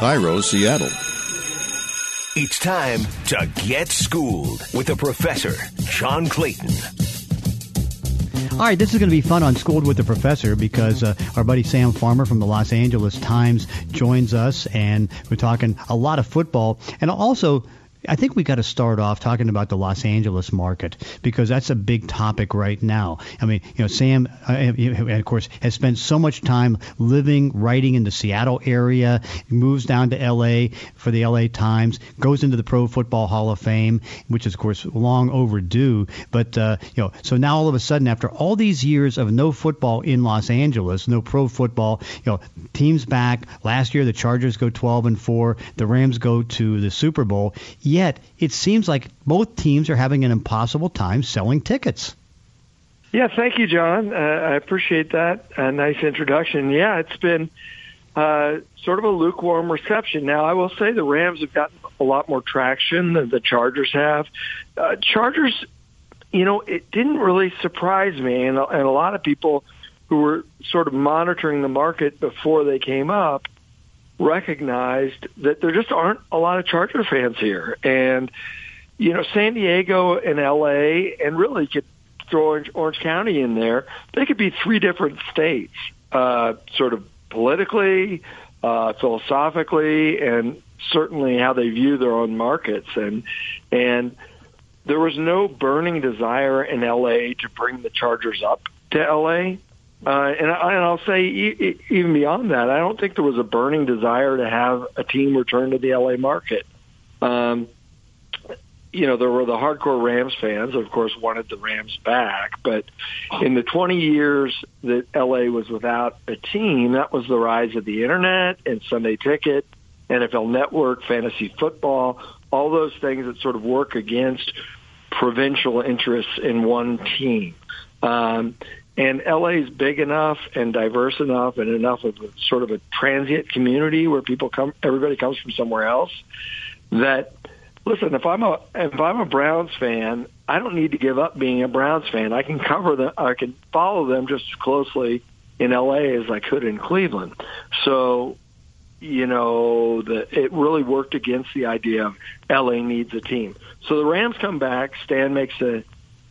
KIRO, Seattle. It's time to get schooled with the professor, John Clayton. All right, this is going to be fun on Schooled with the Professor because uh, our buddy Sam Farmer from the Los Angeles Times joins us, and we're talking a lot of football and also I think we got to start off talking about the Los Angeles market because that's a big topic right now. I mean, you know, Sam, uh, of course, has spent so much time living, writing in the Seattle area, moves down to L.A. for the L.A. Times, goes into the Pro Football Hall of Fame, which is, of course, long overdue. But, uh, you know, so now all of a sudden, after all these years of no football in Los Angeles, no pro football, you know, teams back. Last year, the Chargers go 12 and 4, the Rams go to the Super Bowl Yet it seems like both teams are having an impossible time selling tickets. Yeah, thank you, John. Uh, I appreciate that. A nice introduction. Yeah, it's been uh, sort of a lukewarm reception. Now, I will say the Rams have gotten a lot more traction than the Chargers have. Uh, Chargers, you know, it didn't really surprise me, and, and a lot of people who were sort of monitoring the market before they came up recognized that there just aren't a lot of Charger fans here. And, you know, San Diego and LA, and really could throw Orange, Orange County in there, they could be three different states, uh, sort of politically, uh, philosophically, and certainly how they view their own markets. And, and there was no burning desire in LA to bring the Chargers up to LA. Uh, and, I, and I'll say e- even beyond that, I don't think there was a burning desire to have a team return to the LA market. Um, you know, there were the hardcore Rams fans, of course, wanted the Rams back. But in the 20 years that LA was without a team, that was the rise of the internet and Sunday Ticket, NFL Network, fantasy football, all those things that sort of work against provincial interests in one team. Um, and LA is big enough and diverse enough and enough of a sort of a transient community where people come, everybody comes from somewhere else. That listen, if I'm a if I'm a Browns fan, I don't need to give up being a Browns fan. I can cover them, I can follow them just as closely in LA as I could in Cleveland. So, you know, the, it really worked against the idea of LA needs a team. So the Rams come back. Stan makes a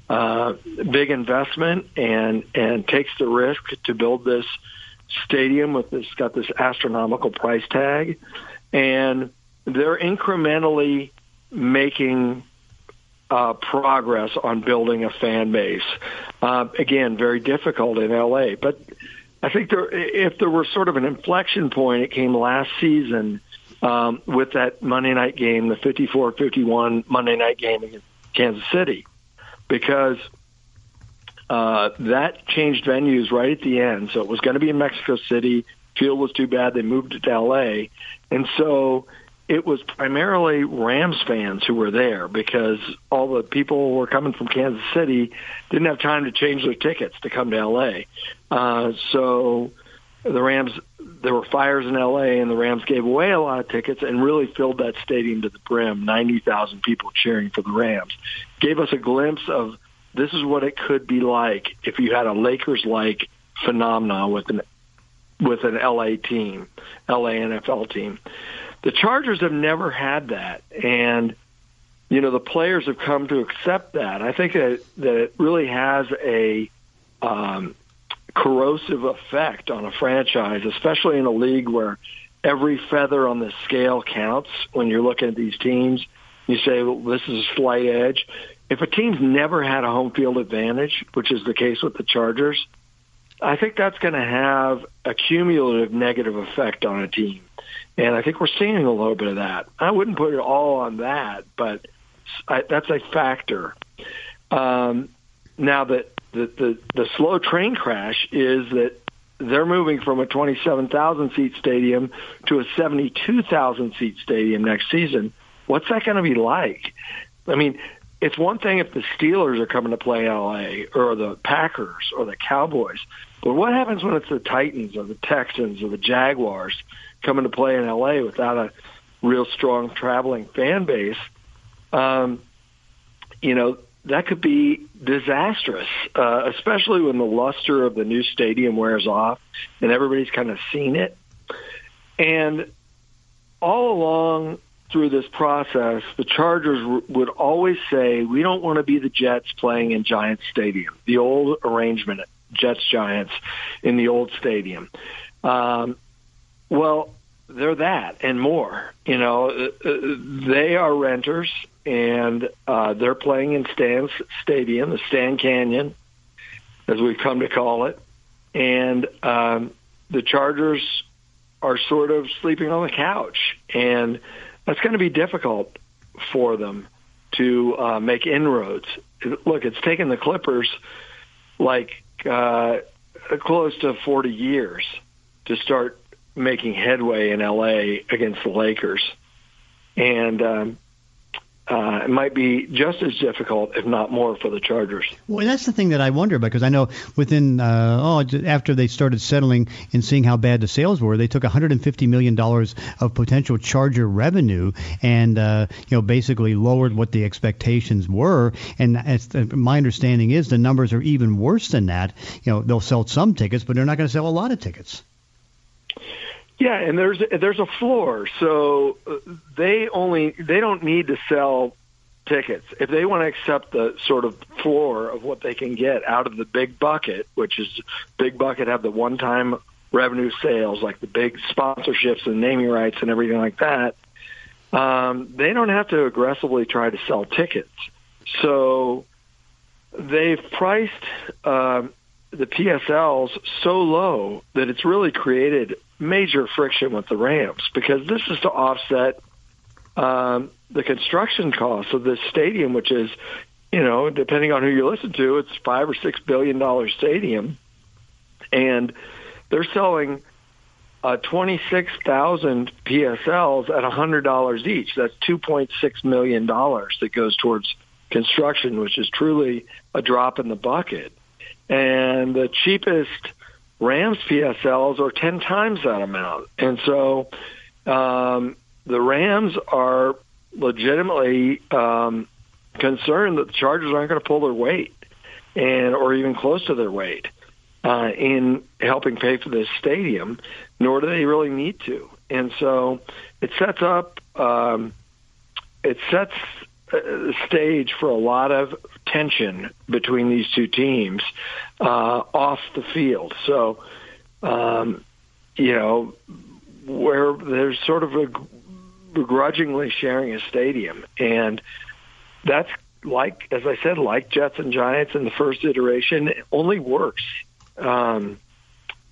uh, big investment and and takes the risk to build this stadium with this got this astronomical price tag, and they're incrementally making uh, progress on building a fan base. Uh, again, very difficult in LA, but I think there, if there were sort of an inflection point, it came last season um, with that Monday night game, the 54-51 Monday night game against Kansas City because uh, that changed venues right at the end. So it was going to be in Mexico City. Field was too bad. They moved it to L.A. And so it was primarily Rams fans who were there because all the people who were coming from Kansas City didn't have time to change their tickets to come to L.A. Uh, so the Rams, there were fires in L.A. and the Rams gave away a lot of tickets and really filled that stadium to the brim. Ninety thousand people cheering for the Rams gave us a glimpse of this is what it could be like if you had a Lakers-like phenomenon with an with an LA team, LA NFL team. The Chargers have never had that, and you know the players have come to accept that. I think that that it really has a um, corrosive effect on a franchise, especially in a league where every feather on the scale counts when you're looking at these teams. You say, well, this is a slight edge. If a team's never had a home field advantage, which is the case with the Chargers, I think that's going to have a cumulative negative effect on a team. And I think we're seeing a little bit of that. I wouldn't put it all on that, but I, that's a factor. Um, now that the, the, the slow train crash is that they're moving from a 27,000 seat stadium to a 72,000 seat stadium next season. What's that going to be like? I mean, it's one thing if the Steelers are coming to play LA or the Packers or the Cowboys, but what happens when it's the Titans or the Texans or the Jaguars coming to play in LA without a real strong traveling fan base? Um, you know, that could be disastrous, uh, especially when the luster of the new stadium wears off and everybody's kind of seen it. And all along through this process, the Chargers w- would always say, we don't want to be the Jets playing in Giants Stadium, the old arrangement, Jets Giants in the old stadium. Um, well, they're that and more. You know, uh, uh, they are renters and uh, they're playing in Stan's Stadium, the Stan Canyon, as we've come to call it. And um, the Chargers are sort of sleeping on the couch. And that's going to be difficult for them to uh, make inroads. Look, it's taken the Clippers like uh, close to 40 years to start making headway in LA against the Lakers. And um, uh, it might be just as difficult, if not more, for the Chargers. Well, that's the thing that I wonder because I know within uh, oh after they started settling and seeing how bad the sales were, they took 150 million dollars of potential Charger revenue and uh, you know basically lowered what the expectations were. And it's, uh, my understanding is the numbers are even worse than that. You know they'll sell some tickets, but they're not going to sell a lot of tickets. Yeah, and there's there's a floor, so uh, they only they don't need to sell tickets if they want to accept the sort of floor of what they can get out of the big bucket, which is big bucket have the one time revenue sales like the big sponsorships and naming rights and everything like that. Um, they don't have to aggressively try to sell tickets, so they've priced um, the PSLs so low that it's really created major friction with the Rams because this is to offset um, the construction costs of this stadium, which is, you know, depending on who you listen to, it's five or six billion dollar stadium, and they're selling uh, 26,000 PSLs at a $100 each. That's $2.6 million that goes towards construction, which is truly a drop in the bucket. And the cheapest Rams PSLs are 10 times that amount. And so um, the Rams are legitimately um, concerned that the Chargers aren't going to pull their weight and or even close to their weight uh, in helping pay for this stadium, nor do they really need to. And so it sets up um, it sets the stage for a lot of tension between these two teams uh, off the field. So, um, you know, where there's sort of a begrudgingly sharing a stadium, and that's like, as I said, like Jets and Giants in the first iteration, it only works, um,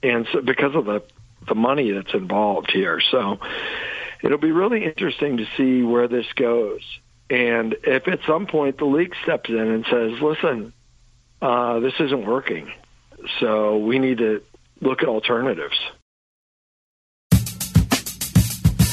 and so because of the the money that's involved here. So, it'll be really interesting to see where this goes. And if at some point the league steps in and says, listen, uh, this isn't working, so we need to look at alternatives.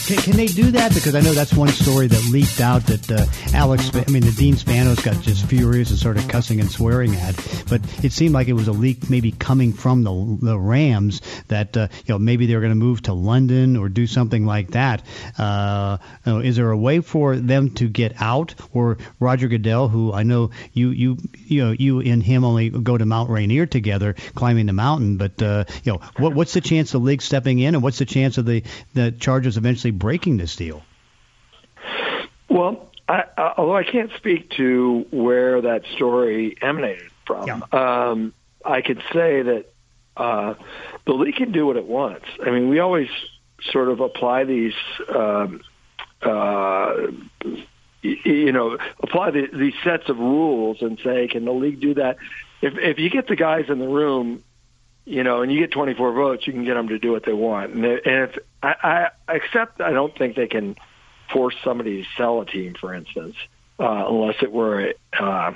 Can, can, they do that? Because I know that's one story that leaked out that uh, Alex, I mean, the Dean Spanos got just furious and started cussing and swearing at. But it seemed like it was a leak maybe coming from the the Rams that uh, you know maybe they were going to move to London or do something like that. Uh, you know, is there a way for them to get out? Or Roger Goodell, who I know you you you know you and him only go to Mount Rainier together, climbing the mountain. But uh, you know, what what's the chance of the league stepping in, and what's the chance of the the Chargers eventually breaking this deal? Well, I, I, although I can't speak to where that story emanated from, yeah. um, I could say that uh, the league can do what it wants. I mean, we always sort of apply these, um, uh, you know, apply the, these sets of rules and say, can the league do that? If if you get the guys in the room you know, and you get 24 votes, you can get them to do what they want. And if I, I accept, I don't think they can force somebody to sell a team, for instance, uh, unless it were, a, uh,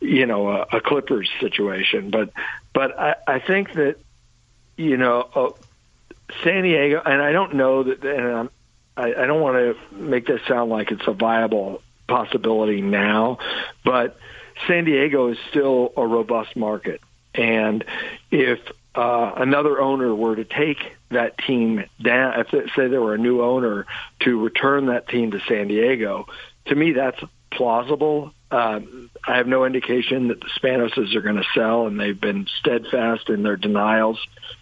you know, a, a Clippers situation. But, but I, I think that, you know, uh, San Diego, and I don't know that, and I'm, I, I don't want to make this sound like it's a viable possibility now, but San Diego is still a robust market. And if uh, another owner were to take that team down, if it, say there were a new owner to return that team to San Diego, to me that's plausible. Um, I have no indication that the Spanoses are going to sell, and they've been steadfast in their denials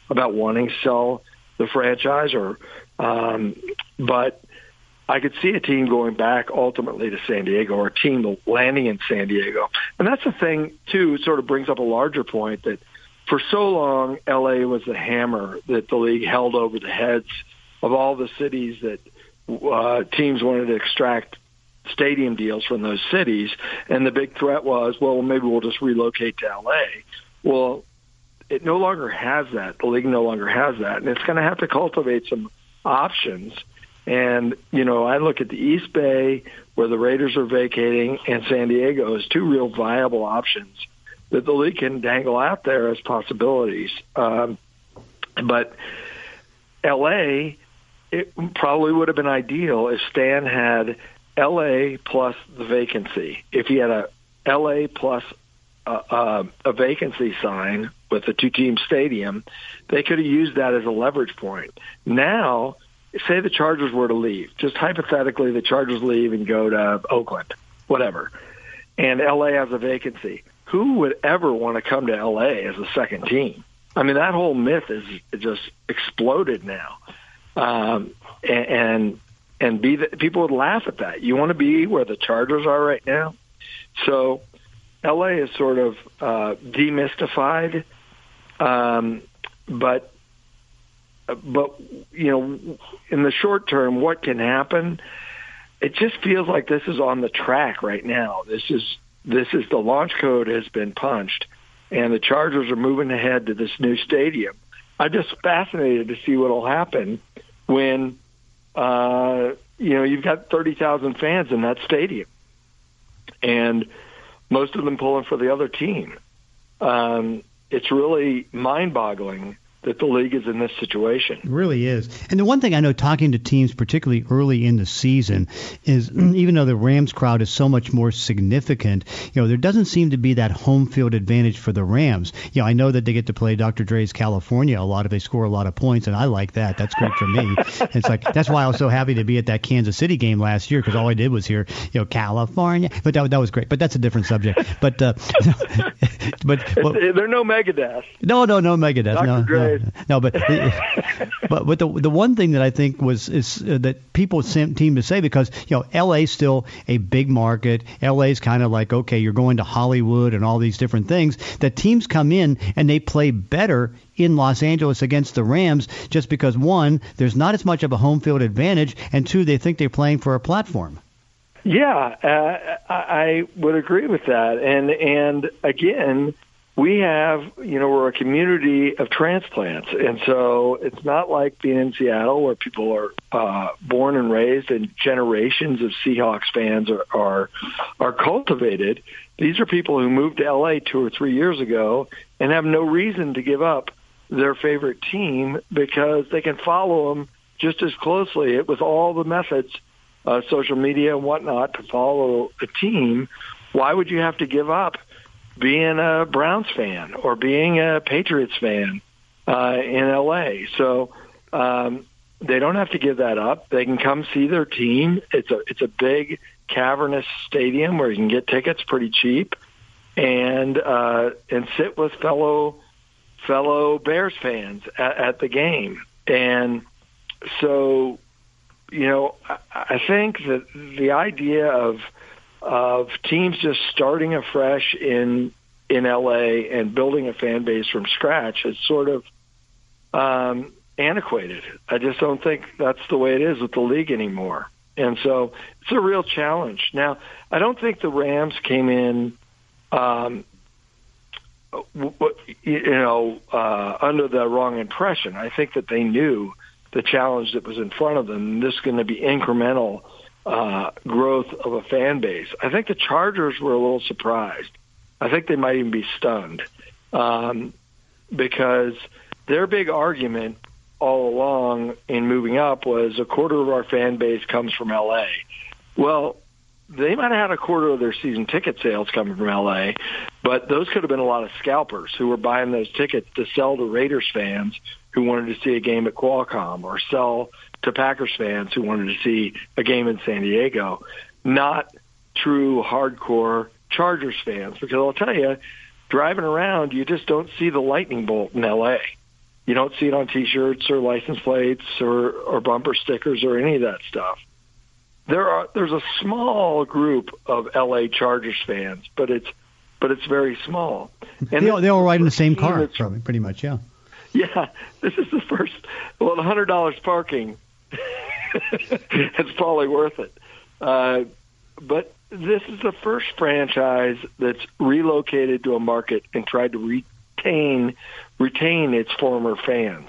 about wanting to sell the franchise. Or, um, but I could see a team going back ultimately to San Diego or a team landing in San Diego. And that's the thing, too, sort of brings up a larger point that for so long, LA was the hammer that the league held over the heads of all the cities that uh, teams wanted to extract stadium deals from those cities. And the big threat was, well, maybe we'll just relocate to LA. Well, it no longer has that. The league no longer has that. And it's going to have to cultivate some options and, you know, I look at the East Bay where the Raiders are vacating and San Diego as two real viable options that the league can dangle out there as possibilities. Um, but LA, it probably would have been ideal if Stan had LA plus the vacancy. If he had a LA plus a, a, a vacancy sign with a two-team stadium, they could have used that as a leverage point. Now say the Chargers were to leave, just hypothetically, the Chargers leave and go to Oakland, whatever, and LA has a vacancy. Who would ever want to come to LA as a second team? I mean, that whole myth is just exploded now, um, and and, and be the, people would laugh at that. You want to be where the Chargers are right now, so LA is sort of uh, demystified, um, but but you know, in the short term, what can happen? It just feels like this is on the track right now. This is this is the launch code has been punched, and the Chargers are moving ahead to this new stadium. I'm just fascinated to see what will happen when uh, you know you've got thirty thousand fans in that stadium, and most of them pulling for the other team. Um, it's really mind-boggling that the league is in this situation. It really is. And the one thing I know talking to teams, particularly early in the season, is even though the Rams crowd is so much more significant, you know, there doesn't seem to be that home field advantage for the Rams. You know, I know that they get to play Dr. Dre's California a lot if they score a lot of points, and I like that. That's great for me. it's like that's why I was so happy to be at that Kansas City game last year because all I did was hear, you know, California. But that that was great. But that's a different subject. But uh, but well, there are no Megadeth. No, no, no Megadeth. Dr. No, Dre. no. No, but but but the the one thing that I think was is uh, that people seem to say because you know L.A. is still a big market. L.A. is kind of like okay, you're going to Hollywood and all these different things. That teams come in and they play better in Los Angeles against the Rams just because one, there's not as much of a home field advantage, and two, they think they're playing for a platform. Yeah, uh, I would agree with that, and and again, we have, you know, we're a community of transplants. And so it's not like being in Seattle where people are uh, born and raised and generations of Seahawks fans are, are, are cultivated. These are people who moved to LA two or three years ago and have no reason to give up their favorite team because they can follow them just as closely with all the methods, uh, social media and whatnot to follow a team. Why would you have to give up being a Browns fan or being a Patriots fan uh, in LA. So um, they don't have to give that up. They can come see their team. It's a it's a big cavernous stadium where you can get tickets pretty cheap, and uh, and sit with fellow fellow Bears fans at, at the game. And so, you know, I, I think that the idea of of teams just starting afresh in in LA and building a fan base from scratch is sort of um, antiquated. I just don't think that's the way it is with the league anymore. And so it's a real challenge. Now, I don't think the Rams came in, um, you know, uh, under the wrong impression. I think that they knew the challenge that was in front of them. This is going to be incremental uh, growth of a fan base. I think the Chargers were a little surprised. I think they might even be stunned um, because their big argument all along in moving up was a quarter of our fan base comes from LA. Well, they might have had a quarter of their season ticket sales coming from LA, but those could have been a lot of scalpers who were buying those tickets to sell to Raiders fans who wanted to see a game at Qualcomm or sell to Packers fans who wanted to see a game in San Diego, not true hardcore Chargers fans. Because I'll tell you, driving around, you just don't see the lightning bolt in LA. You don't see it on T-shirts or license plates or, or bumper stickers or any of that stuff. there are there's a small group of LA Chargers fans, but it's but it's very small. And they, all, they all ride in the same car, probably, pretty much, yeah. Yeah, this is the first. Well, the hundred dollars parking, it's probably worth it. Uh, but this is the first franchise that's relocated to a market and tried to retain retain its former fans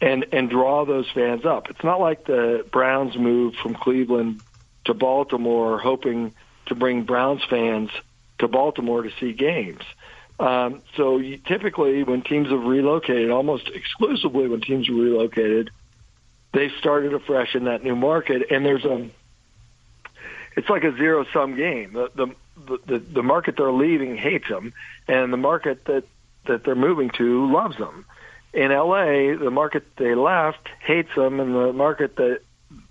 and and draw those fans up. It's not like the Browns moved from Cleveland to Baltimore hoping to bring Browns fans to Baltimore to see games. Um, so you, typically, when teams have relocated, almost exclusively when teams are relocated, they started afresh in that new market, and there's a it's like a zero sum game. The, the the the market they're leaving hates them, and the market that that they're moving to loves them. In LA, the market they left hates them, and the market that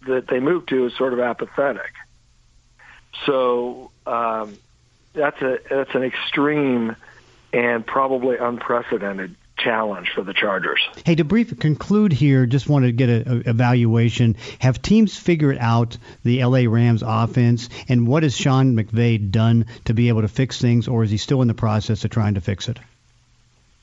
that they moved to is sort of apathetic. So um, that's a that's an extreme and probably unprecedented challenge for the Chargers. Hey, to brief conclude here, just want to get an evaluation. Have teams figured out the LA Rams offense, and what has Sean McVay done to be able to fix things, or is he still in the process of trying to fix it?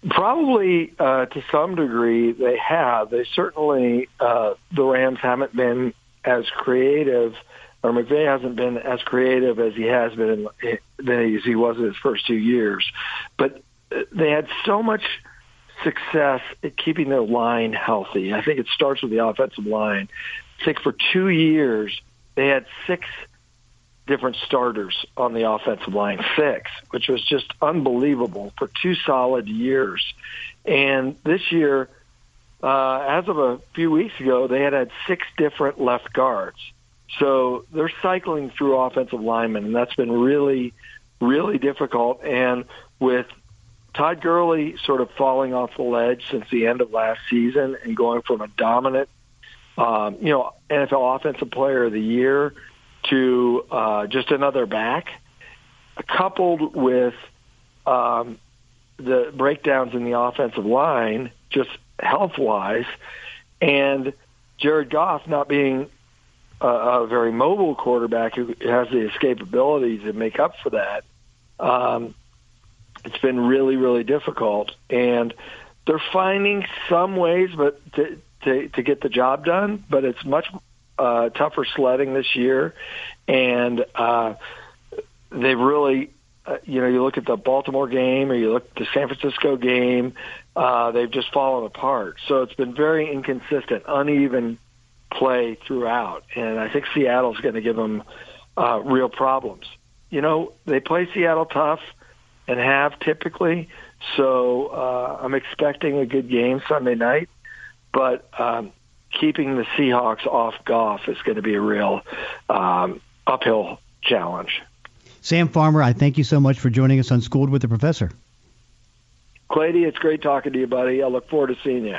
Probably uh, to some degree they have. They certainly uh, the Rams haven't been as creative or McVay hasn't been as creative as he has been in, as he was in his first two years. But they had so much success at keeping their line healthy. I think it starts with the offensive line. I think for two years they had six different starters on the offensive line, six, which was just unbelievable for two solid years. And this year, uh, as of a few weeks ago, they had had six different left guards. So they're cycling through offensive linemen, and that's been really, really difficult. And with Todd Gurley sort of falling off the ledge since the end of last season and going from a dominant, um, you know, NFL Offensive Player of the Year to uh, just another back, coupled with um, the breakdowns in the offensive line, just health wise, and Jared Goff not being a, a very mobile quarterback who has the escapability to make up for that. Um, it's been really, really difficult, and they're finding some ways, but to to, to get the job done. But it's much uh, tougher sledding this year, and uh, they've really, uh, you know, you look at the Baltimore game or you look at the San Francisco game, uh, they've just fallen apart. So it's been very inconsistent, uneven play throughout, and I think Seattle's going to give them uh, real problems. You know, they play Seattle tough and have typically, so uh, I'm expecting a good game Sunday night, but um, keeping the Seahawks off Goff is going to be a real um, uphill challenge. Sam Farmer, I thank you so much for joining us on Schooled with the Professor. Clady, it's great talking to you, buddy. I look forward to seeing you.